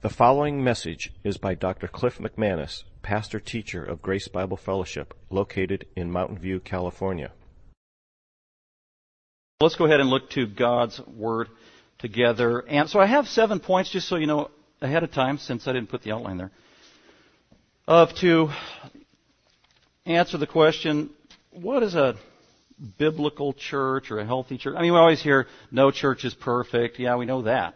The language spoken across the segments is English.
The following message is by Dr. Cliff McManus, pastor teacher of Grace Bible Fellowship, located in Mountain View, California. Let's go ahead and look to God's Word together. And so I have seven points, just so you know ahead of time, since I didn't put the outline there, of to answer the question, what is a biblical church or a healthy church? I mean, we always hear no church is perfect. Yeah, we know that.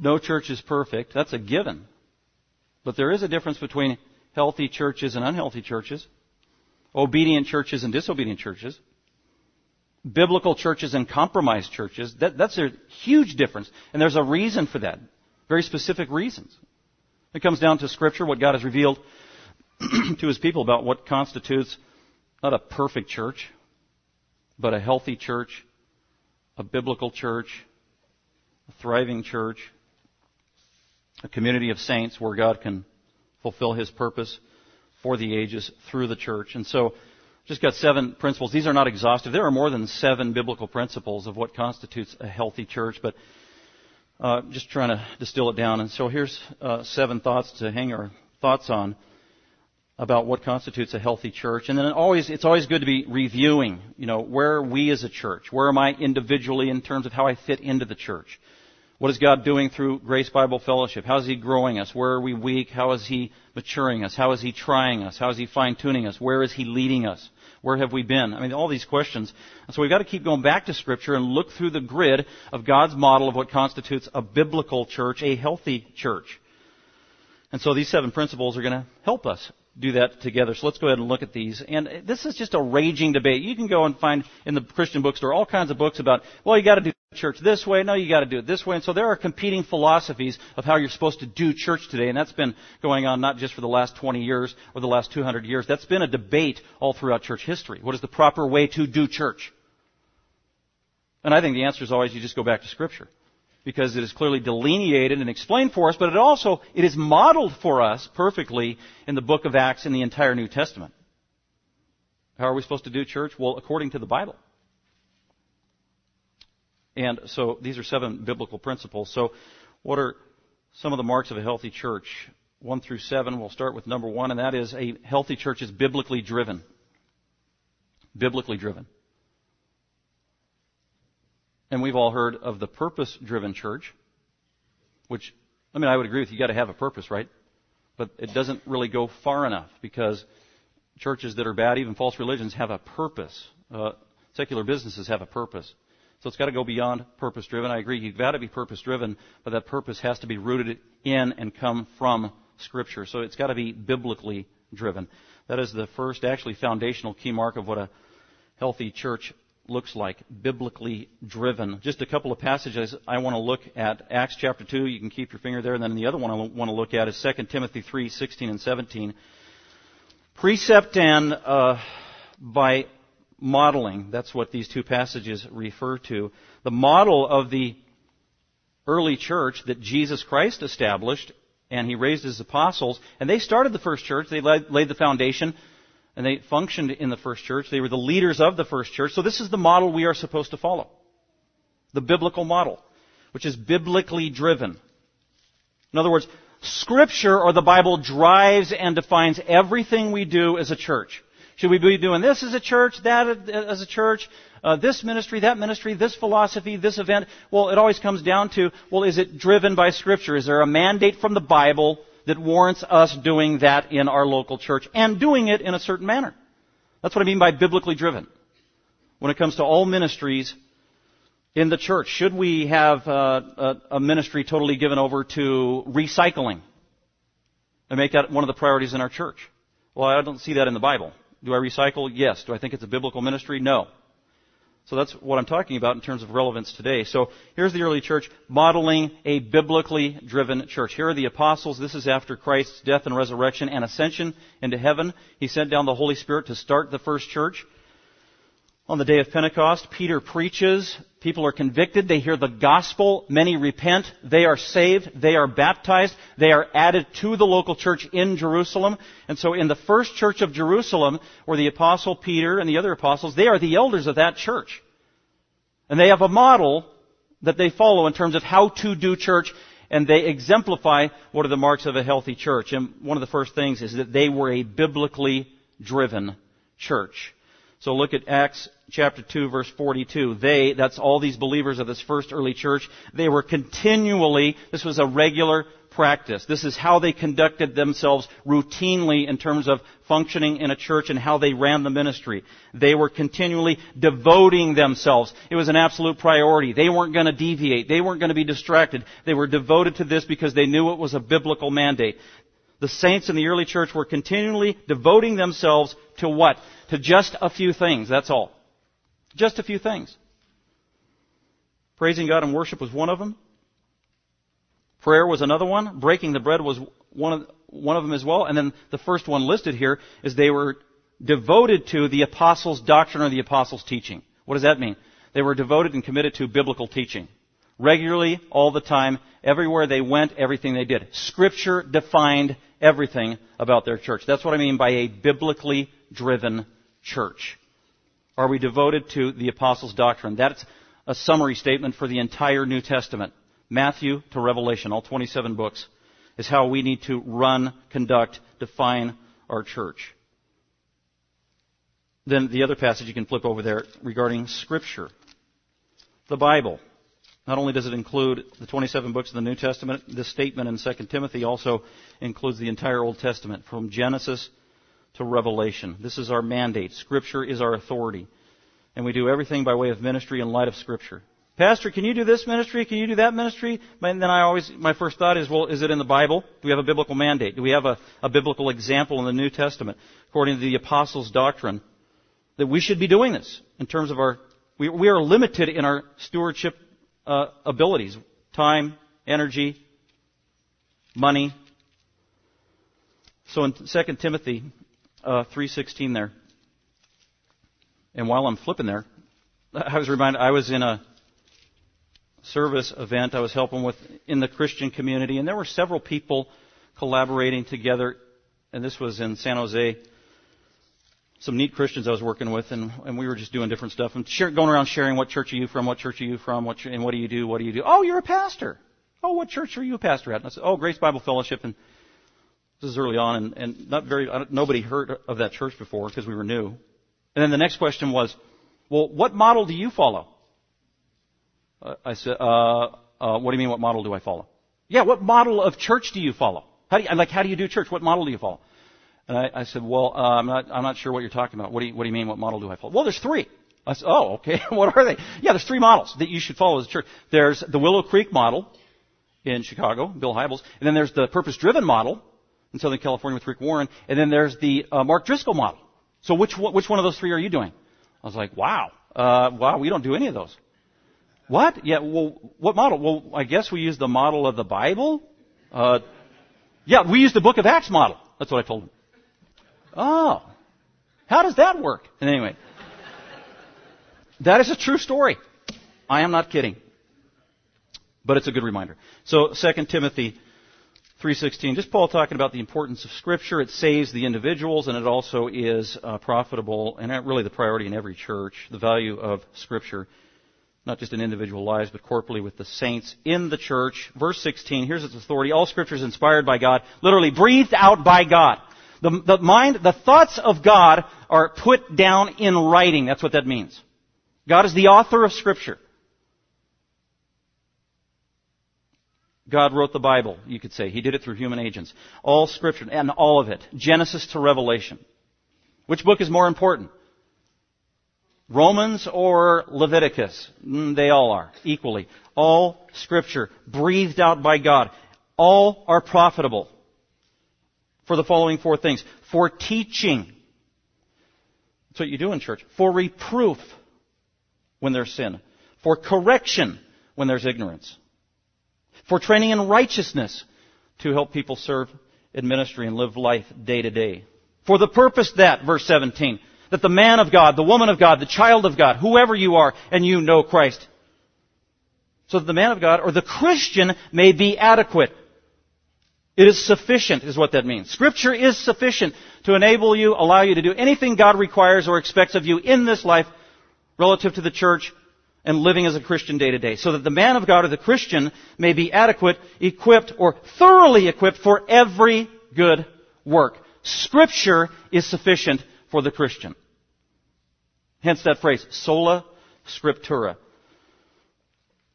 No church is perfect. That's a given. But there is a difference between healthy churches and unhealthy churches, obedient churches and disobedient churches, biblical churches and compromised churches. That, that's a huge difference. And there's a reason for that. Very specific reasons. It comes down to Scripture, what God has revealed to His people about what constitutes not a perfect church, but a healthy church, a biblical church, a thriving church, a community of saints where God can fulfill His purpose for the ages through the church. And so, just got seven principles. These are not exhaustive. There are more than seven biblical principles of what constitutes a healthy church, but uh, just trying to distill it down. And so here's uh, seven thoughts to hang our thoughts on about what constitutes a healthy church. And then it always, it's always good to be reviewing, you know, where are we as a church? Where am I individually in terms of how I fit into the church? What is God doing through Grace Bible Fellowship? How is He growing us? Where are we weak? How is He maturing us? How is He trying us? How is He fine tuning us? Where is He leading us? Where have we been? I mean, all these questions. And so we've got to keep going back to Scripture and look through the grid of God's model of what constitutes a biblical church, a healthy church. And so these seven principles are going to help us do that together. So let's go ahead and look at these. And this is just a raging debate. You can go and find in the Christian bookstore all kinds of books about, well, you got to do church this way. No, you got to do it this way. And so there are competing philosophies of how you're supposed to do church today. And that's been going on not just for the last 20 years or the last 200 years. That's been a debate all throughout church history. What is the proper way to do church? And I think the answer is always you just go back to Scripture because it is clearly delineated and explained for us, but it also, it is modeled for us perfectly in the book of Acts in the entire New Testament. How are we supposed to do church? Well, according to the Bible. And so these are seven biblical principles. So what are some of the marks of a healthy church? One through seven, we'll start with number one, and that is a healthy church is biblically driven. Biblically driven. And we've all heard of the purpose driven church, which, I mean, I would agree with you, you got to have a purpose, right? But it doesn't really go far enough because churches that are bad, even false religions, have a purpose. Uh, secular businesses have a purpose. So it's got to go beyond purpose driven. I agree, you've got to be purpose driven, but that purpose has to be rooted in and come from Scripture. So it's got to be biblically driven. That is the first, actually, foundational key mark of what a healthy church looks like, biblically driven. Just a couple of passages I want to look at. Acts chapter 2, you can keep your finger there, and then the other one I want to look at is 2 Timothy 3, 16 and 17. Precept and uh, by modeling, that's what these two passages refer to. The model of the early church that Jesus Christ established and he raised his apostles, and they started the first church, they laid, the foundation, and they functioned in the first church. They were the leaders of the first church. So this is the model we are supposed to follow. The biblical model, which is biblically driven. In other words, Scripture or the Bible drives and defines everything we do as a church. Should we be doing this as a church, that as a church, uh, this ministry, that ministry, this philosophy, this event? Well, it always comes down to, well, is it driven by Scripture? Is there a mandate from the Bible that warrants us doing that in our local church and doing it in a certain manner. That's what I mean by biblically driven. When it comes to all ministries in the church, should we have uh, a, a ministry totally given over to recycling and make that one of the priorities in our church? Well, I don't see that in the Bible. Do I recycle? Yes. Do I think it's a biblical ministry? No. So that's what I'm talking about in terms of relevance today. So here's the early church modeling a biblically driven church. Here are the apostles. This is after Christ's death and resurrection and ascension into heaven. He sent down the Holy Spirit to start the first church. On the day of Pentecost, Peter preaches. People are convicted. They hear the gospel. Many repent. They are saved. They are baptized. They are added to the local church in Jerusalem. And so in the first church of Jerusalem, where the apostle Peter and the other apostles, they are the elders of that church. And they have a model that they follow in terms of how to do church. and they exemplify what are the marks of a healthy church. And one of the first things is that they were a biblically driven church. So look at Acts chapter 2 verse 42. They, that's all these believers of this first early church, they were continually, this was a regular practice. This is how they conducted themselves routinely in terms of functioning in a church and how they ran the ministry. They were continually devoting themselves. It was an absolute priority. They weren't going to deviate. They weren't going to be distracted. They were devoted to this because they knew it was a biblical mandate. The saints in the early church were continually devoting themselves to what? To just a few things. That's all. Just a few things. Praising God and worship was one of them. Prayer was another one. Breaking the bread was one of, one of them as well. And then the first one listed here is they were devoted to the apostles' doctrine or the apostles' teaching. What does that mean? They were devoted and committed to biblical teaching. Regularly, all the time, everywhere they went, everything they did. Scripture defined everything about their church. That's what I mean by a biblically driven church. Are we devoted to the apostles' doctrine? That's a summary statement for the entire New Testament. Matthew to Revelation, all 27 books, is how we need to run, conduct, define our church. Then the other passage you can flip over there regarding Scripture. The Bible. Not only does it include the 27 books of the New Testament, this statement in 2 Timothy also includes the entire Old Testament, from Genesis to Revelation. This is our mandate. Scripture is our authority. And we do everything by way of ministry in light of Scripture. Pastor, can you do this ministry? Can you do that ministry? And then I always, my first thought is, well, is it in the Bible? Do we have a biblical mandate? Do we have a, a biblical example in the New Testament, according to the Apostles' doctrine, that we should be doing this in terms of our, we, we are limited in our stewardship uh, abilities, time, energy, money. So in 2 Timothy uh, 3:16 there, and while I'm flipping there, I was reminded I was in a service event I was helping with in the Christian community, and there were several people collaborating together, and this was in San Jose. Some neat Christians I was working with, and, and we were just doing different stuff and share, going around sharing what church are you from, what church are you from, what, and what do you do, what do you do? Oh, you're a pastor. Oh, what church are you a pastor at? And I said, oh, Grace Bible Fellowship, and this is early on, and, and not very, nobody heard of that church before because we were new. And then the next question was, well, what model do you follow? Uh, I said, uh, uh, what do you mean, what model do I follow? Yeah, what model of church do you follow? How do you, like, how do you do church? What model do you follow? And I, I said, well, uh, I'm not, I'm not sure what you're talking about. What do you, what do you mean, what model do I follow? Well, there's three. I said, oh, okay. what are they? Yeah, there's three models that you should follow as a church. There's the Willow Creek model in Chicago, Bill Hybels, and then there's the purpose-driven model in Southern California with Rick Warren, and then there's the uh, Mark Driscoll model. So which which one of those three are you doing? I was like, wow, uh, wow, we don't do any of those. What? Yeah, well, what model? Well, I guess we use the model of the Bible. Uh, yeah, we use the book of Acts model. That's what I told him. Oh. How does that work? And anyway. that is a true story. I am not kidding. But it's a good reminder. So, 2 Timothy 3.16, just Paul talking about the importance of Scripture. It saves the individuals and it also is uh, profitable and really the priority in every church, the value of Scripture not just in individual lives, but corporately with the saints in the church. Verse 16, here's its authority. All scripture is inspired by God, literally breathed out by God. The, the mind, the thoughts of God are put down in writing. That's what that means. God is the author of scripture. God wrote the Bible, you could say. He did it through human agents. All scripture, and all of it. Genesis to Revelation. Which book is more important? Romans or Leviticus? Mm, they all are, equally. All scripture, breathed out by God. All are profitable for the following four things. For teaching. That's what you do in church. For reproof when there's sin. For correction when there's ignorance. For training in righteousness to help people serve in ministry and live life day to day. For the purpose that, verse 17, that the man of God, the woman of God, the child of God, whoever you are, and you know Christ. So that the man of God, or the Christian, may be adequate. It is sufficient, is what that means. Scripture is sufficient to enable you, allow you to do anything God requires or expects of you in this life relative to the church and living as a Christian day to day, so that the man of God or the Christian may be adequate, equipped, or thoroughly equipped for every good work. Scripture is sufficient for the Christian. Hence that phrase, sola scriptura.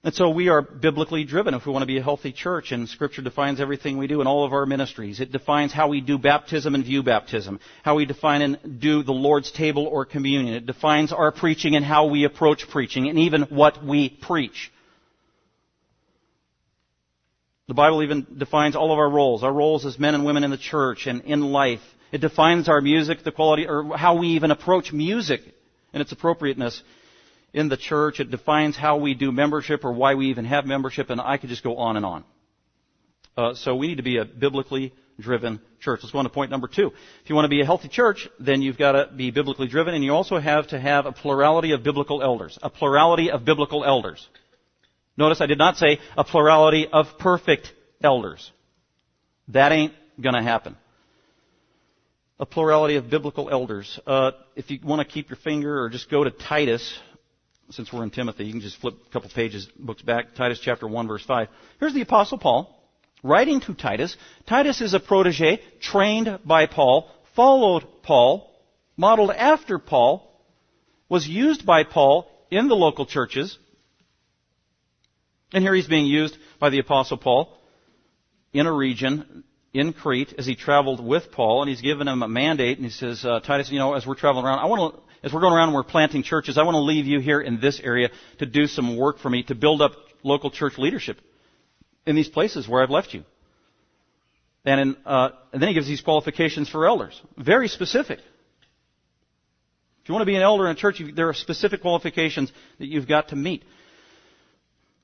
And so we are biblically driven if we want to be a healthy church, and Scripture defines everything we do in all of our ministries. It defines how we do baptism and view baptism, how we define and do the Lord's table or communion. It defines our preaching and how we approach preaching, and even what we preach. The Bible even defines all of our roles, our roles as men and women in the church and in life. It defines our music, the quality, or how we even approach music and its appropriateness in the church. It defines how we do membership or why we even have membership, and I could just go on and on. Uh, so we need to be a biblically driven church. Let's go on to point number two. If you want to be a healthy church, then you've got to be biblically driven, and you also have to have a plurality of biblical elders. A plurality of biblical elders. Notice I did not say a plurality of perfect elders. That ain't gonna happen. A plurality of biblical elders. Uh, if you want to keep your finger or just go to Titus, since we're in Timothy, you can just flip a couple pages, books back, Titus chapter 1 verse 5. Here's the apostle Paul, writing to Titus. Titus is a protege, trained by Paul, followed Paul, modeled after Paul, was used by Paul in the local churches, and here he's being used by the apostle Paul in a region in Crete as he traveled with Paul, and he's given him a mandate, and he says, uh, Titus, you know, as we're traveling around, I want to as we're going around and we're planting churches, I want to leave you here in this area to do some work for me to build up local church leadership in these places where I've left you. And, in, uh, and then he gives these qualifications for elders. Very specific. If you want to be an elder in a church, there are specific qualifications that you've got to meet.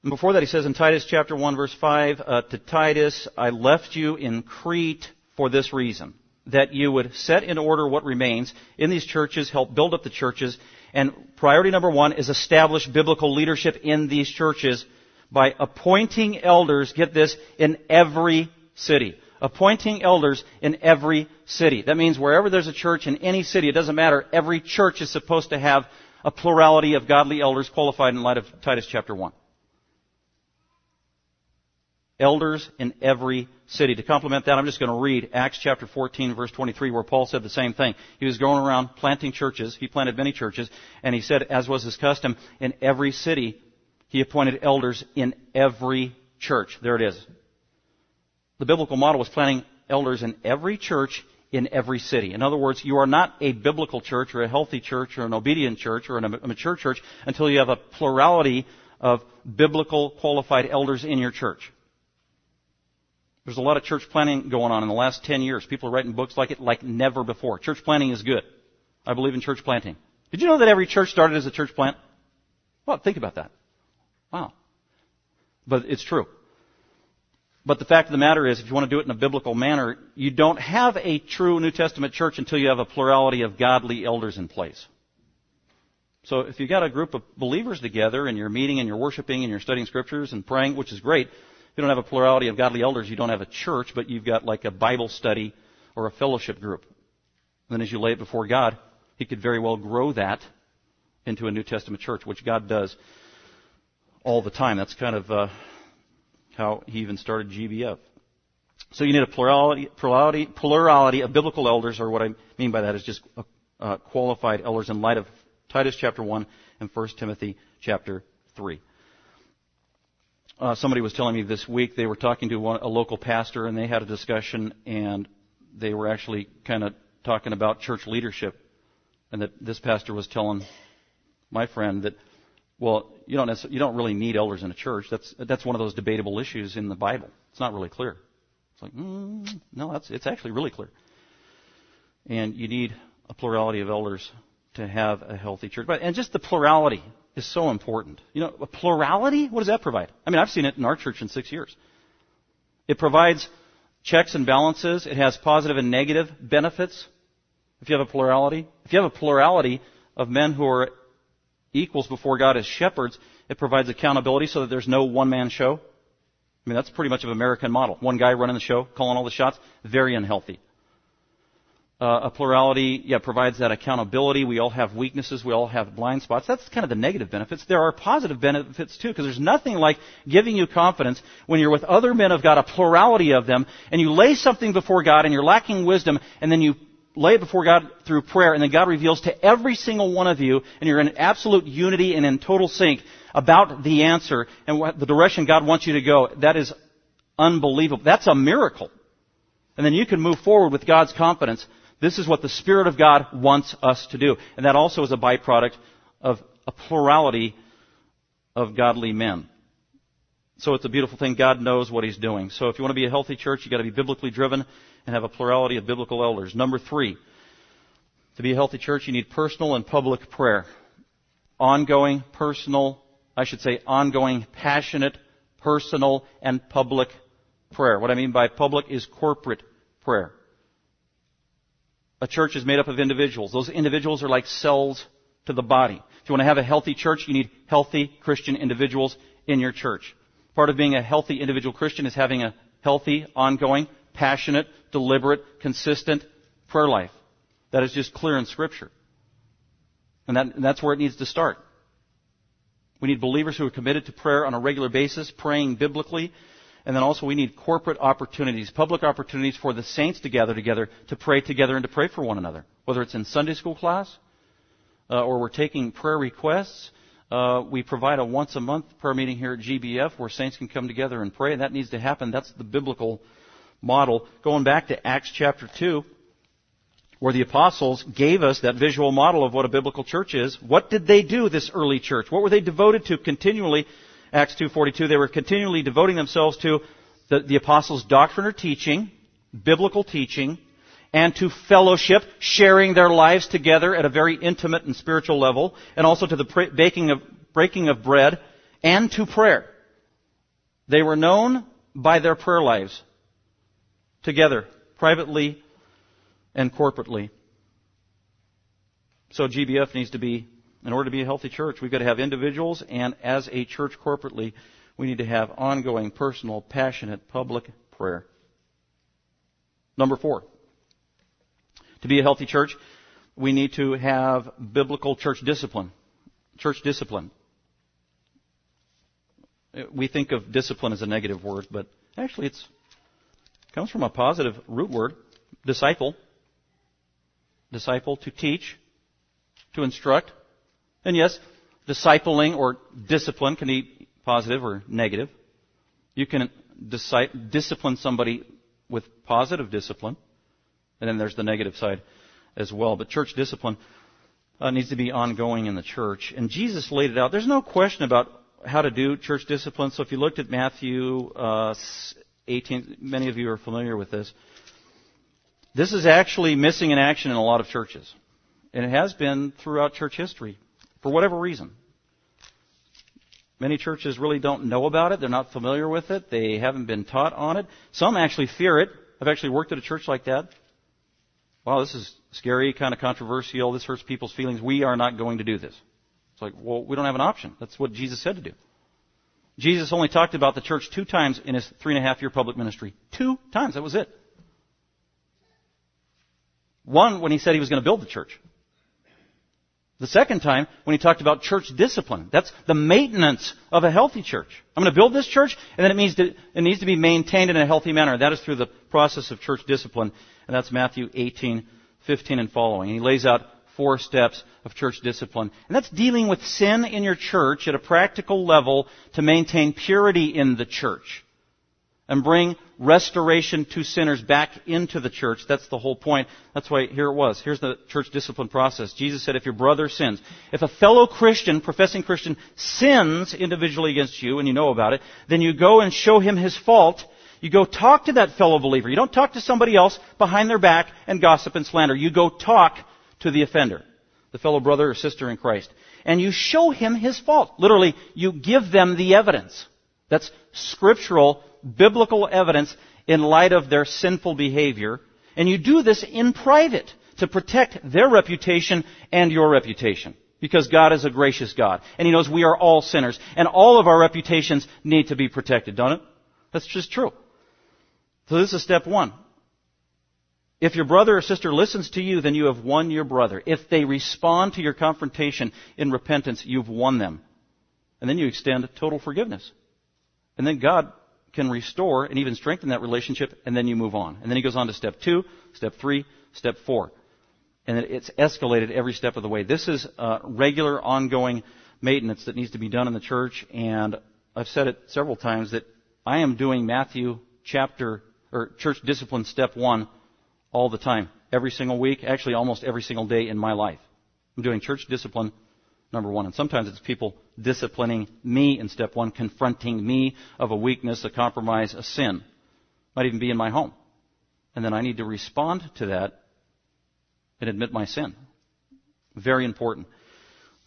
And before that, he says in Titus chapter 1 verse 5, uh, to Titus, I left you in Crete for this reason that you would set in order what remains in these churches, help build up the churches, and priority number one is establish biblical leadership in these churches by appointing elders, get this, in every city. Appointing elders in every city. That means wherever there's a church in any city, it doesn't matter, every church is supposed to have a plurality of godly elders qualified in light of Titus chapter 1 elders in every city. To complement that, I'm just going to read Acts chapter 14 verse 23 where Paul said the same thing. He was going around planting churches. He planted many churches and he said, as was his custom, in every city he appointed elders in every church. There it is. The biblical model was planting elders in every church in every city. In other words, you are not a biblical church or a healthy church or an obedient church or a mature church until you have a plurality of biblical qualified elders in your church. There's a lot of church planting going on in the last 10 years. People are writing books like it like never before. Church planting is good. I believe in church planting. Did you know that every church started as a church plant? Well, think about that. Wow. But it's true. But the fact of the matter is, if you want to do it in a biblical manner, you don't have a true New Testament church until you have a plurality of godly elders in place. So if you've got a group of believers together and you're meeting and you're worshiping and you're studying scriptures and praying, which is great, you don't have a plurality of godly elders, you don't have a church, but you've got like a Bible study or a fellowship group. And then as you lay it before God, He could very well grow that into a New Testament church, which God does all the time. That's kind of uh, how He even started GBF. So you need a plurality, plurality, plurality of biblical elders, or what I mean by that is just uh, qualified elders in light of Titus chapter 1 and 1 Timothy chapter 3. Uh, somebody was telling me this week they were talking to one, a local pastor and they had a discussion and they were actually kind of talking about church leadership and that this pastor was telling my friend that well you don't you don't really need elders in a church. That's that's one of those debatable issues in the Bible. It's not really clear. It's like mm, no that's it's actually really clear. And you need a plurality of elders to have a healthy church. But and just the plurality is so important. You know, a plurality, what does that provide? I mean, I've seen it in our church in six years. It provides checks and balances. It has positive and negative benefits. If you have a plurality, if you have a plurality of men who are equals before God as shepherds, it provides accountability so that there's no one man show. I mean, that's pretty much of American model. One guy running the show, calling all the shots, very unhealthy. Uh, a plurality, yeah, provides that accountability. We all have weaknesses. We all have blind spots. That's kind of the negative benefits. There are positive benefits too, because there's nothing like giving you confidence when you're with other men of God, a plurality of them, and you lay something before God and you're lacking wisdom, and then you lay it before God through prayer, and then God reveals to every single one of you, and you're in absolute unity and in total sync about the answer and what, the direction God wants you to go. That is unbelievable. That's a miracle. And then you can move forward with God's confidence this is what the Spirit of God wants us to do. And that also is a byproduct of a plurality of godly men. So it's a beautiful thing. God knows what He's doing. So if you want to be a healthy church, you've got to be biblically driven and have a plurality of biblical elders. Number three, to be a healthy church, you need personal and public prayer. Ongoing, personal, I should say ongoing, passionate, personal, and public prayer. What I mean by public is corporate prayer a church is made up of individuals. Those individuals are like cells to the body. If you want to have a healthy church, you need healthy Christian individuals in your church. Part of being a healthy individual Christian is having a healthy, ongoing, passionate, deliberate, consistent prayer life. That is just clear in Scripture. And, that, and that's where it needs to start. We need believers who are committed to prayer on a regular basis, praying biblically, and then also we need corporate opportunities, public opportunities for the saints to gather together, to pray together and to pray for one another. Whether it's in Sunday school class, uh, or we're taking prayer requests, uh, we provide a once a month prayer meeting here at GBF where saints can come together and pray, and that needs to happen. That's the biblical model. Going back to Acts chapter 2, where the apostles gave us that visual model of what a biblical church is. What did they do, this early church? What were they devoted to continually Acts 2.42, they were continually devoting themselves to the, the apostles' doctrine or teaching, biblical teaching, and to fellowship, sharing their lives together at a very intimate and spiritual level, and also to the baking of, breaking of bread, and to prayer. They were known by their prayer lives together, privately and corporately. So GBF needs to be in order to be a healthy church, we've got to have individuals, and as a church corporately, we need to have ongoing, personal, passionate, public prayer. Number four. To be a healthy church, we need to have biblical church discipline. Church discipline. We think of discipline as a negative word, but actually it comes from a positive root word, disciple. Disciple, to teach, to instruct, and yes, discipling or discipline can be positive or negative. You can discipline somebody with positive discipline, and then there's the negative side as well. But church discipline uh, needs to be ongoing in the church. And Jesus laid it out. There's no question about how to do church discipline. So if you looked at Matthew uh, 18, many of you are familiar with this. This is actually missing in action in a lot of churches. And it has been throughout church history for whatever reason. Many churches really don't know about it. They're not familiar with it. They haven't been taught on it. Some actually fear it. I've actually worked at a church like that. Wow, this is scary, kind of controversial. This hurts people's feelings. We are not going to do this. It's like, well, we don't have an option. That's what Jesus said to do. Jesus only talked about the church two times in his three and a half year public ministry. Two times. That was it. One when he said he was going to build the church. The second time, when he talked about church discipline, that's the maintenance of a healthy church. I'm going to build this church, and then it means it needs to be maintained in a healthy manner. That is through the process of church discipline, and that's Matthew 18, 15 and following. And he lays out four steps of church discipline. And that's dealing with sin in your church at a practical level to maintain purity in the church and bring restoration to sinners back into the church. That's the whole point. That's why here it was. Here's the church discipline process. Jesus said, if your brother sins, if a fellow Christian, professing Christian, sins individually against you and you know about it, then you go and show him his fault. You go talk to that fellow believer. You don't talk to somebody else behind their back and gossip and slander. You go talk to the offender, the fellow brother or sister in Christ. And you show him his fault. Literally, you give them the evidence. That's scriptural biblical evidence in light of their sinful behavior. And you do this in private to protect their reputation and your reputation. Because God is a gracious God. And He knows we are all sinners. And all of our reputations need to be protected, don't it? That's just true. So this is step one. If your brother or sister listens to you, then you have won your brother. If they respond to your confrontation in repentance, you've won them. And then you extend total forgiveness. And then God can restore and even strengthen that relationship, and then you move on. And then he goes on to step two, step three, step four. And it's escalated every step of the way. This is uh, regular, ongoing maintenance that needs to be done in the church, and I've said it several times that I am doing Matthew chapter, or church discipline step one all the time, every single week, actually almost every single day in my life. I'm doing church discipline number one. And sometimes it's people disciplining me in step one, confronting me of a weakness, a compromise, a sin. Might even be in my home. And then I need to respond to that and admit my sin. Very important.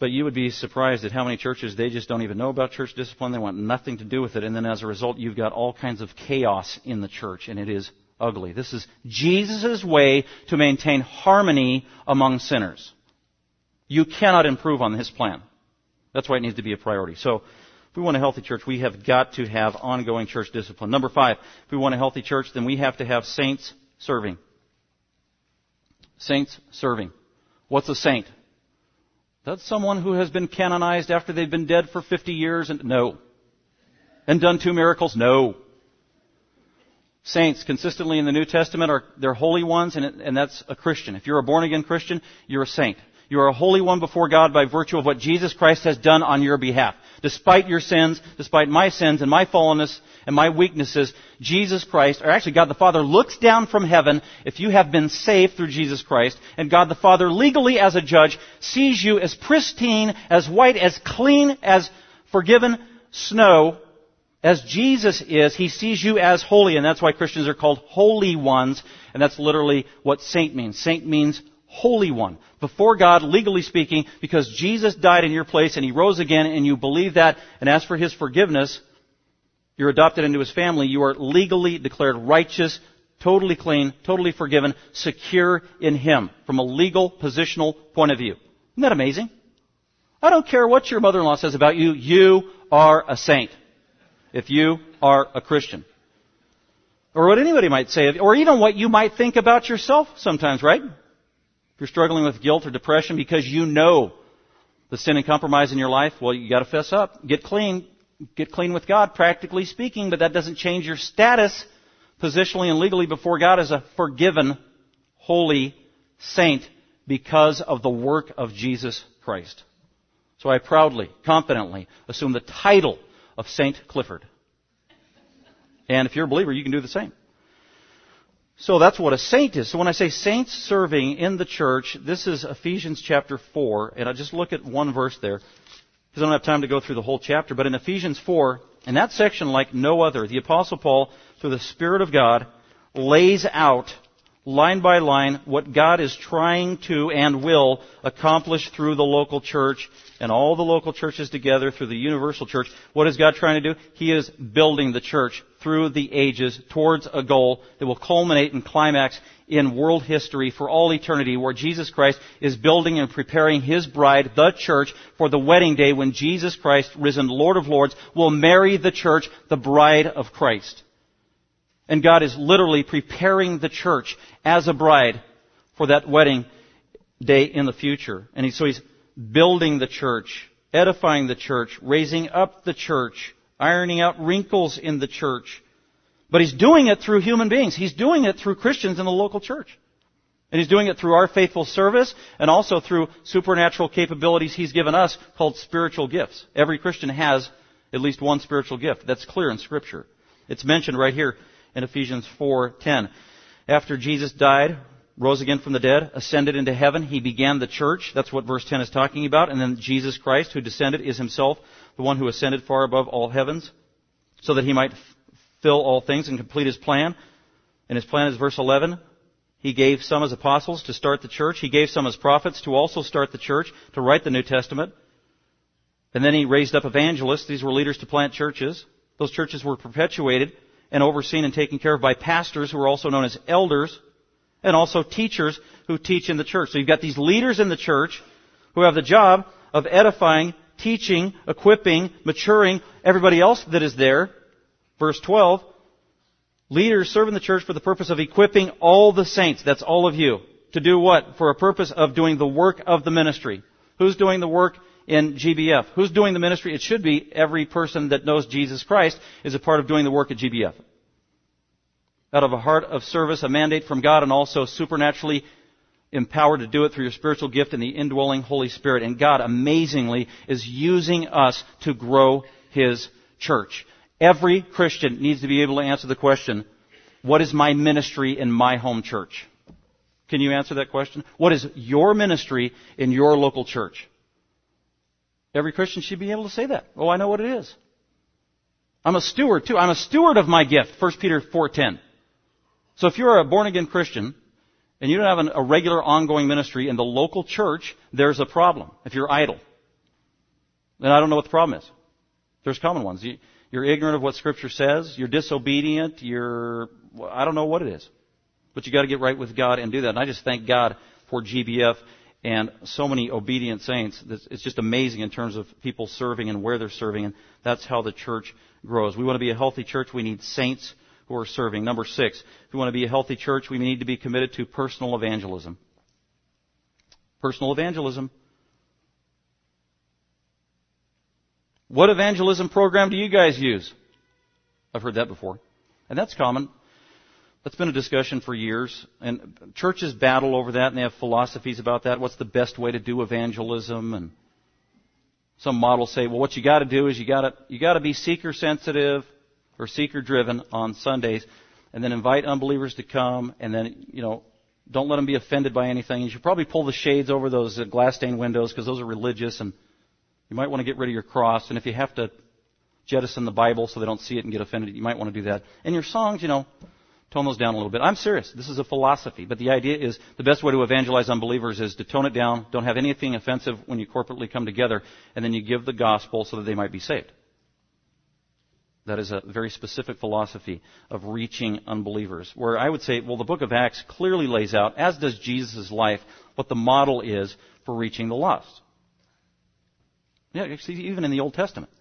But you would be surprised at how many churches they just don't even know about church discipline. They want nothing to do with it. And then as a result, you've got all kinds of chaos in the church, and it is ugly. This is Jesus' way to maintain harmony among sinners. You cannot improve on his plan. That's why it needs to be a priority. So, if we want a healthy church, we have got to have ongoing church discipline. Number five, if we want a healthy church, then we have to have saints serving. Saints serving. What's a saint? That's someone who has been canonized after they've been dead for 50 years and no. And done two miracles? No. Saints consistently in the New Testament are, they're holy ones and, and that's a Christian. If you're a born again Christian, you're a saint. You are a holy one before God by virtue of what Jesus Christ has done on your behalf. Despite your sins, despite my sins and my fallenness and my weaknesses, Jesus Christ, or actually God the Father looks down from heaven if you have been saved through Jesus Christ, and God the Father legally as a judge sees you as pristine, as white, as clean, as forgiven snow, as Jesus is, He sees you as holy, and that's why Christians are called holy ones, and that's literally what saint means. Saint means holy one before God, legally speaking, because Jesus died in your place and He rose again and you believe that and ask for His forgiveness, you're adopted into His family, you are legally declared righteous, totally clean, totally forgiven, secure in Him from a legal, positional point of view. Isn't that amazing? I don't care what your mother-in-law says about you, you are a saint. If you are a Christian. Or what anybody might say, or even what you might think about yourself sometimes, right? If you're struggling with guilt or depression because you know the sin and compromise in your life, well, you gotta fess up. Get clean. Get clean with God, practically speaking, but that doesn't change your status positionally and legally before God as a forgiven, holy saint because of the work of Jesus Christ. So I proudly, confidently assume the title of Saint Clifford. And if you're a believer, you can do the same. So that's what a saint is. So when I say saints serving in the church, this is Ephesians chapter 4, and I just look at one verse there, because I don't have time to go through the whole chapter, but in Ephesians 4, in that section like no other, the apostle Paul, through the Spirit of God, lays out line by line what God is trying to and will accomplish through the local church and all the local churches together through the universal church. What is God trying to do? He is building the church through the ages towards a goal that will culminate and climax in world history for all eternity where Jesus Christ is building and preparing His bride, the church, for the wedding day when Jesus Christ, risen Lord of Lords, will marry the church, the bride of Christ. And God is literally preparing the church as a bride for that wedding day in the future. And so he's building the church, edifying the church, raising up the church, ironing out wrinkles in the church. But he's doing it through human beings. He's doing it through Christians in the local church. And he's doing it through our faithful service and also through supernatural capabilities he's given us called spiritual gifts. Every Christian has at least one spiritual gift. That's clear in scripture. It's mentioned right here in Ephesians 4:10. After Jesus died, rose again from the dead, ascended into heaven, he began the church. That's what verse 10 is talking about. And then Jesus Christ, who descended, is himself the one who ascended far above all heavens, so that he might fill all things and complete his plan. And his plan is verse 11. He gave some as apostles to start the church. He gave some as prophets to also start the church, to write the New Testament. And then he raised up evangelists. These were leaders to plant churches. Those churches were perpetuated and overseen and taken care of by pastors who are also known as elders and also teachers who teach in the church. So you've got these leaders in the church who have the job of edifying, teaching, equipping, maturing everybody else that is there. Verse 12, Leaders serve in the church for the purpose of equipping all the saints, that's all of you, to do what? For a purpose of doing the work of the ministry. Who's doing the work in GBF? Who's doing the ministry? It should be every person that knows Jesus Christ is a part of doing the work at GBF. Out of a heart of service, a mandate from God, and also supernaturally empowered to do it through your spiritual gift and the indwelling Holy Spirit. And God amazingly is using us to grow His church. Every Christian needs to be able to answer the question, what is my ministry in my home church? Can you answer that question? What is your ministry in your local church? Every Christian should be able to say that. Oh, I know what it is. I'm a steward too. I'm a steward of my gift. 1 Peter 4:10. So if you're a born again Christian and you don't have an, a regular ongoing ministry in the local church, there's a problem. If you're idle, then I don't know what the problem is. There's common ones. You, you're ignorant of what Scripture says. You're disobedient. You're I don't know what it is, but you got to get right with God and do that. And I just thank God for GBF and so many obedient saints. It's just amazing in terms of people serving and where they're serving, and that's how the church grows. We want to be a healthy church. We need saints who are serving. Number six, if we want to be a healthy church, we need to be committed to personal evangelism. Personal evangelism. What evangelism program do you guys use? I've heard that before. And that's common. That's been a discussion for years, and churches battle over that, and they have philosophies about that. What's the best way to do evangelism? And some models say, well, what you got to do is you got to you got to be seeker sensitive or seeker driven on Sundays, and then invite unbelievers to come, and then you know don't let them be offended by anything. You should probably pull the shades over those uh, glass stained windows because those are religious, and you might want to get rid of your cross. And if you have to jettison the Bible so they don't see it and get offended, you might want to do that. And your songs, you know, tone those down a little bit. I'm serious. This is a philosophy. But the idea is the best way to evangelize unbelievers is to tone it down. Don't have anything offensive when you corporately come together. And then you give the gospel so that they might be saved. That is a very specific philosophy of reaching unbelievers. Where I would say, well, the book of Acts clearly lays out, as does Jesus' life, what the model is for reaching the lost. Yeah, even in the Old Testament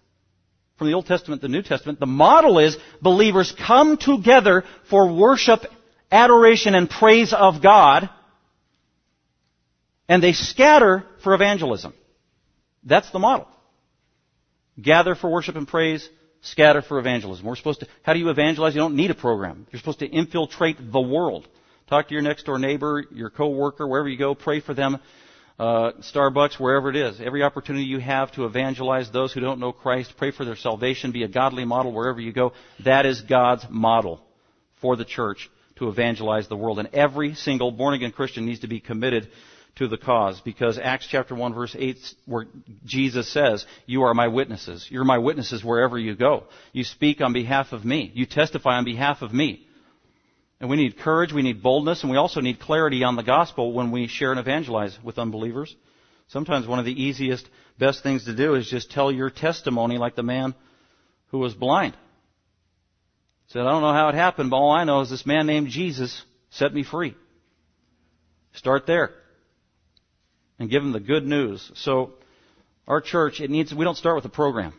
from the Old Testament to the New Testament, the model is believers come together for worship, adoration, and praise of God, and they scatter for evangelism. That's the model. Gather for worship and praise, scatter for evangelism. We're supposed to, how do you evangelize? You don't need a program. You're supposed to infiltrate the world. Talk to your next door neighbor, your coworker, wherever you go, pray for them uh, Starbucks, wherever it is. Every opportunity you have to evangelize those who don't know Christ, pray for their salvation, be a godly model wherever you go. That is God's model for the church to evangelize the world. And every single born again Christian needs to be committed to the cause because Acts chapter 1 verse 8 where Jesus says, you are my witnesses. You're my witnesses wherever you go. You speak on behalf of me. You testify on behalf of me. And we need courage, we need boldness, and we also need clarity on the gospel when we share and evangelize with unbelievers. Sometimes one of the easiest, best things to do is just tell your testimony like the man who was blind. Said, I don't know how it happened, but all I know is this man named Jesus set me free. Start there. And give him the good news. So, our church, it needs, we don't start with a program.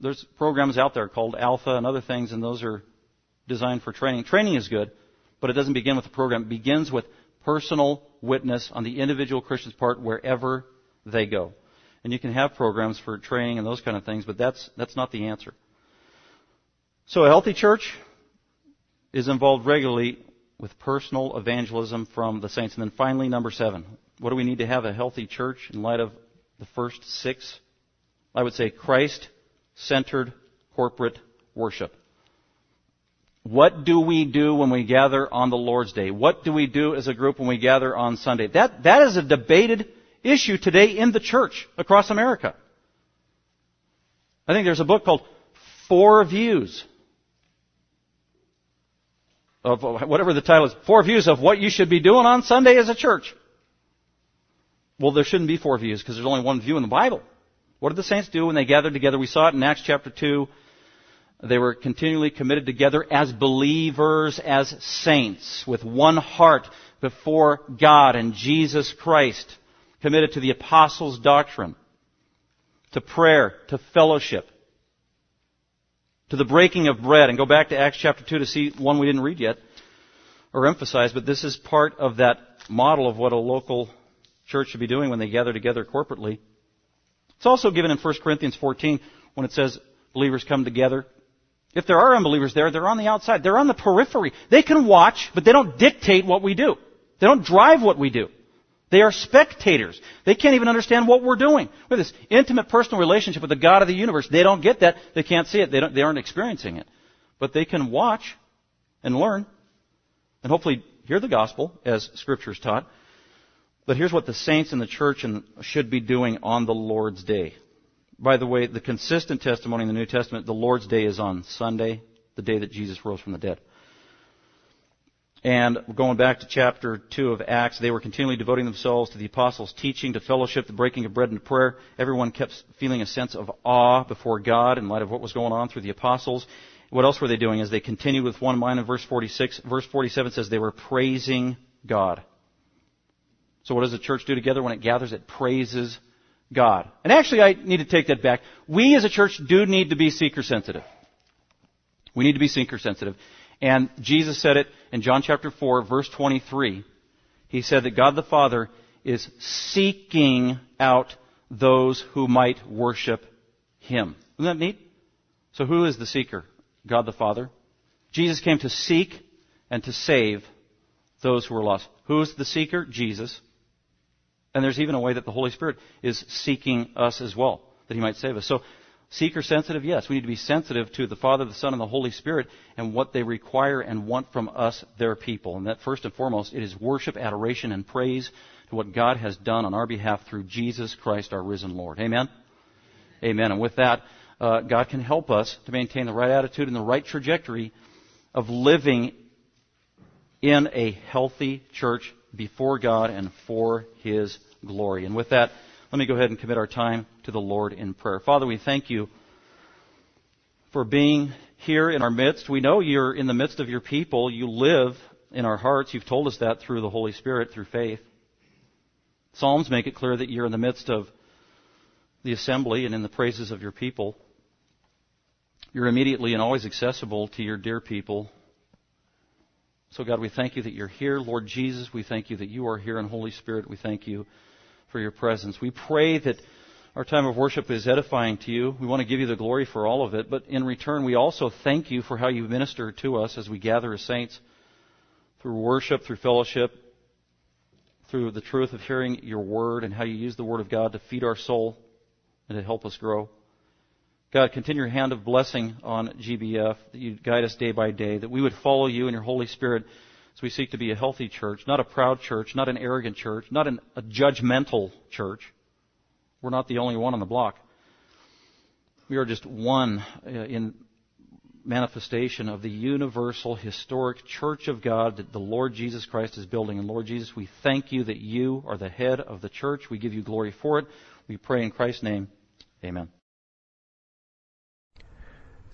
There's programs out there called Alpha and other things, and those are designed for training. Training is good but it doesn't begin with the program. It begins with personal witness on the individual Christian's part wherever they go. And you can have programs for training and those kind of things, but that's, that's not the answer. So a healthy church is involved regularly with personal evangelism from the saints. And then finally, number seven. What do we need to have a healthy church in light of the first six? I would say Christ centered corporate worship. What do we do when we gather on the Lord's Day? What do we do as a group when we gather on Sunday? That, that is a debated issue today in the church across America. I think there's a book called Four Views of whatever the title is, Four Views of what you should be doing on Sunday as a church. Well, there shouldn't be four views because there's only one view in the Bible. What did the saints do when they gathered together? We saw it in Acts chapter 2 they were continually committed together as believers, as saints, with one heart before God and Jesus Christ, committed to the apostles' doctrine, to prayer, to fellowship. to the breaking of bread. And go back to Acts chapter 2 to see one we didn't read yet or emphasize, but this is part of that model of what a local church should be doing when they gather together corporately. It's also given in 1 Corinthians 14 when it says believers come together. If there are unbelievers there, they're on the outside. They're on the periphery. They can watch, but they don't dictate what we do. They don't drive what we do. They are spectators. They can't even understand what we're doing. We have this intimate personal relationship with the God of the universe. They don't get that. They can't see it. They, they aren't experiencing it. But they can watch and learn and hopefully hear the gospel as scripture is taught. But here's what the saints in the church should be doing on the Lord's day. By the way, the consistent testimony in the New Testament, the Lord's day is on Sunday, the day that Jesus rose from the dead. And going back to chapter 2 of Acts, they were continually devoting themselves to the apostles' teaching, to fellowship, the breaking of bread and prayer. Everyone kept feeling a sense of awe before God in light of what was going on through the apostles. What else were they doing? As they continued with one mind in verse 46, verse 47 says they were praising God. So what does the church do together when it gathers? It praises God. And actually, I need to take that back. We as a church do need to be seeker sensitive. We need to be seeker sensitive. And Jesus said it in John chapter 4, verse 23. He said that God the Father is seeking out those who might worship Him. Isn't that neat? So who is the seeker? God the Father. Jesus came to seek and to save those who were lost. Who's the seeker? Jesus. And there's even a way that the Holy Spirit is seeking us as well, that He might save us. So Seeker sensitive? Yes. We need to be sensitive to the Father, the Son, and the Holy Spirit and what they require and want from us, their people. And that first and foremost, it is worship, adoration, and praise to what God has done on our behalf through Jesus Christ, our risen Lord. Amen? Amen. And with that, uh, God can help us to maintain the right attitude and the right trajectory of living in a healthy church before God and for His glory. And with that, let me go ahead and commit our time to the Lord in prayer. Father, we thank you for being here in our midst. We know you're in the midst of your people. You live in our hearts. You've told us that through the Holy Spirit, through faith. Psalms make it clear that you're in the midst of the assembly and in the praises of your people. You're immediately and always accessible to your dear people. So, God, we thank you that you're here. Lord Jesus, we thank you that you are here. And Holy Spirit, we thank you for your presence. We pray that our time of worship is edifying to you. We want to give you the glory for all of it, but in return, we also thank you for how you minister to us as we gather as saints through worship, through fellowship, through the truth of hearing your word and how you use the word of God to feed our soul and to help us grow. God, continue your hand of blessing on GBF, that you guide us day by day, that we would follow you and your Holy Spirit we seek to be a healthy church, not a proud church, not an arrogant church, not an, a judgmental church. We're not the only one on the block. We are just one uh, in manifestation of the universal historic church of God that the Lord Jesus Christ is building. And Lord Jesus, we thank you that you are the head of the church. We give you glory for it. We pray in Christ's name. Amen.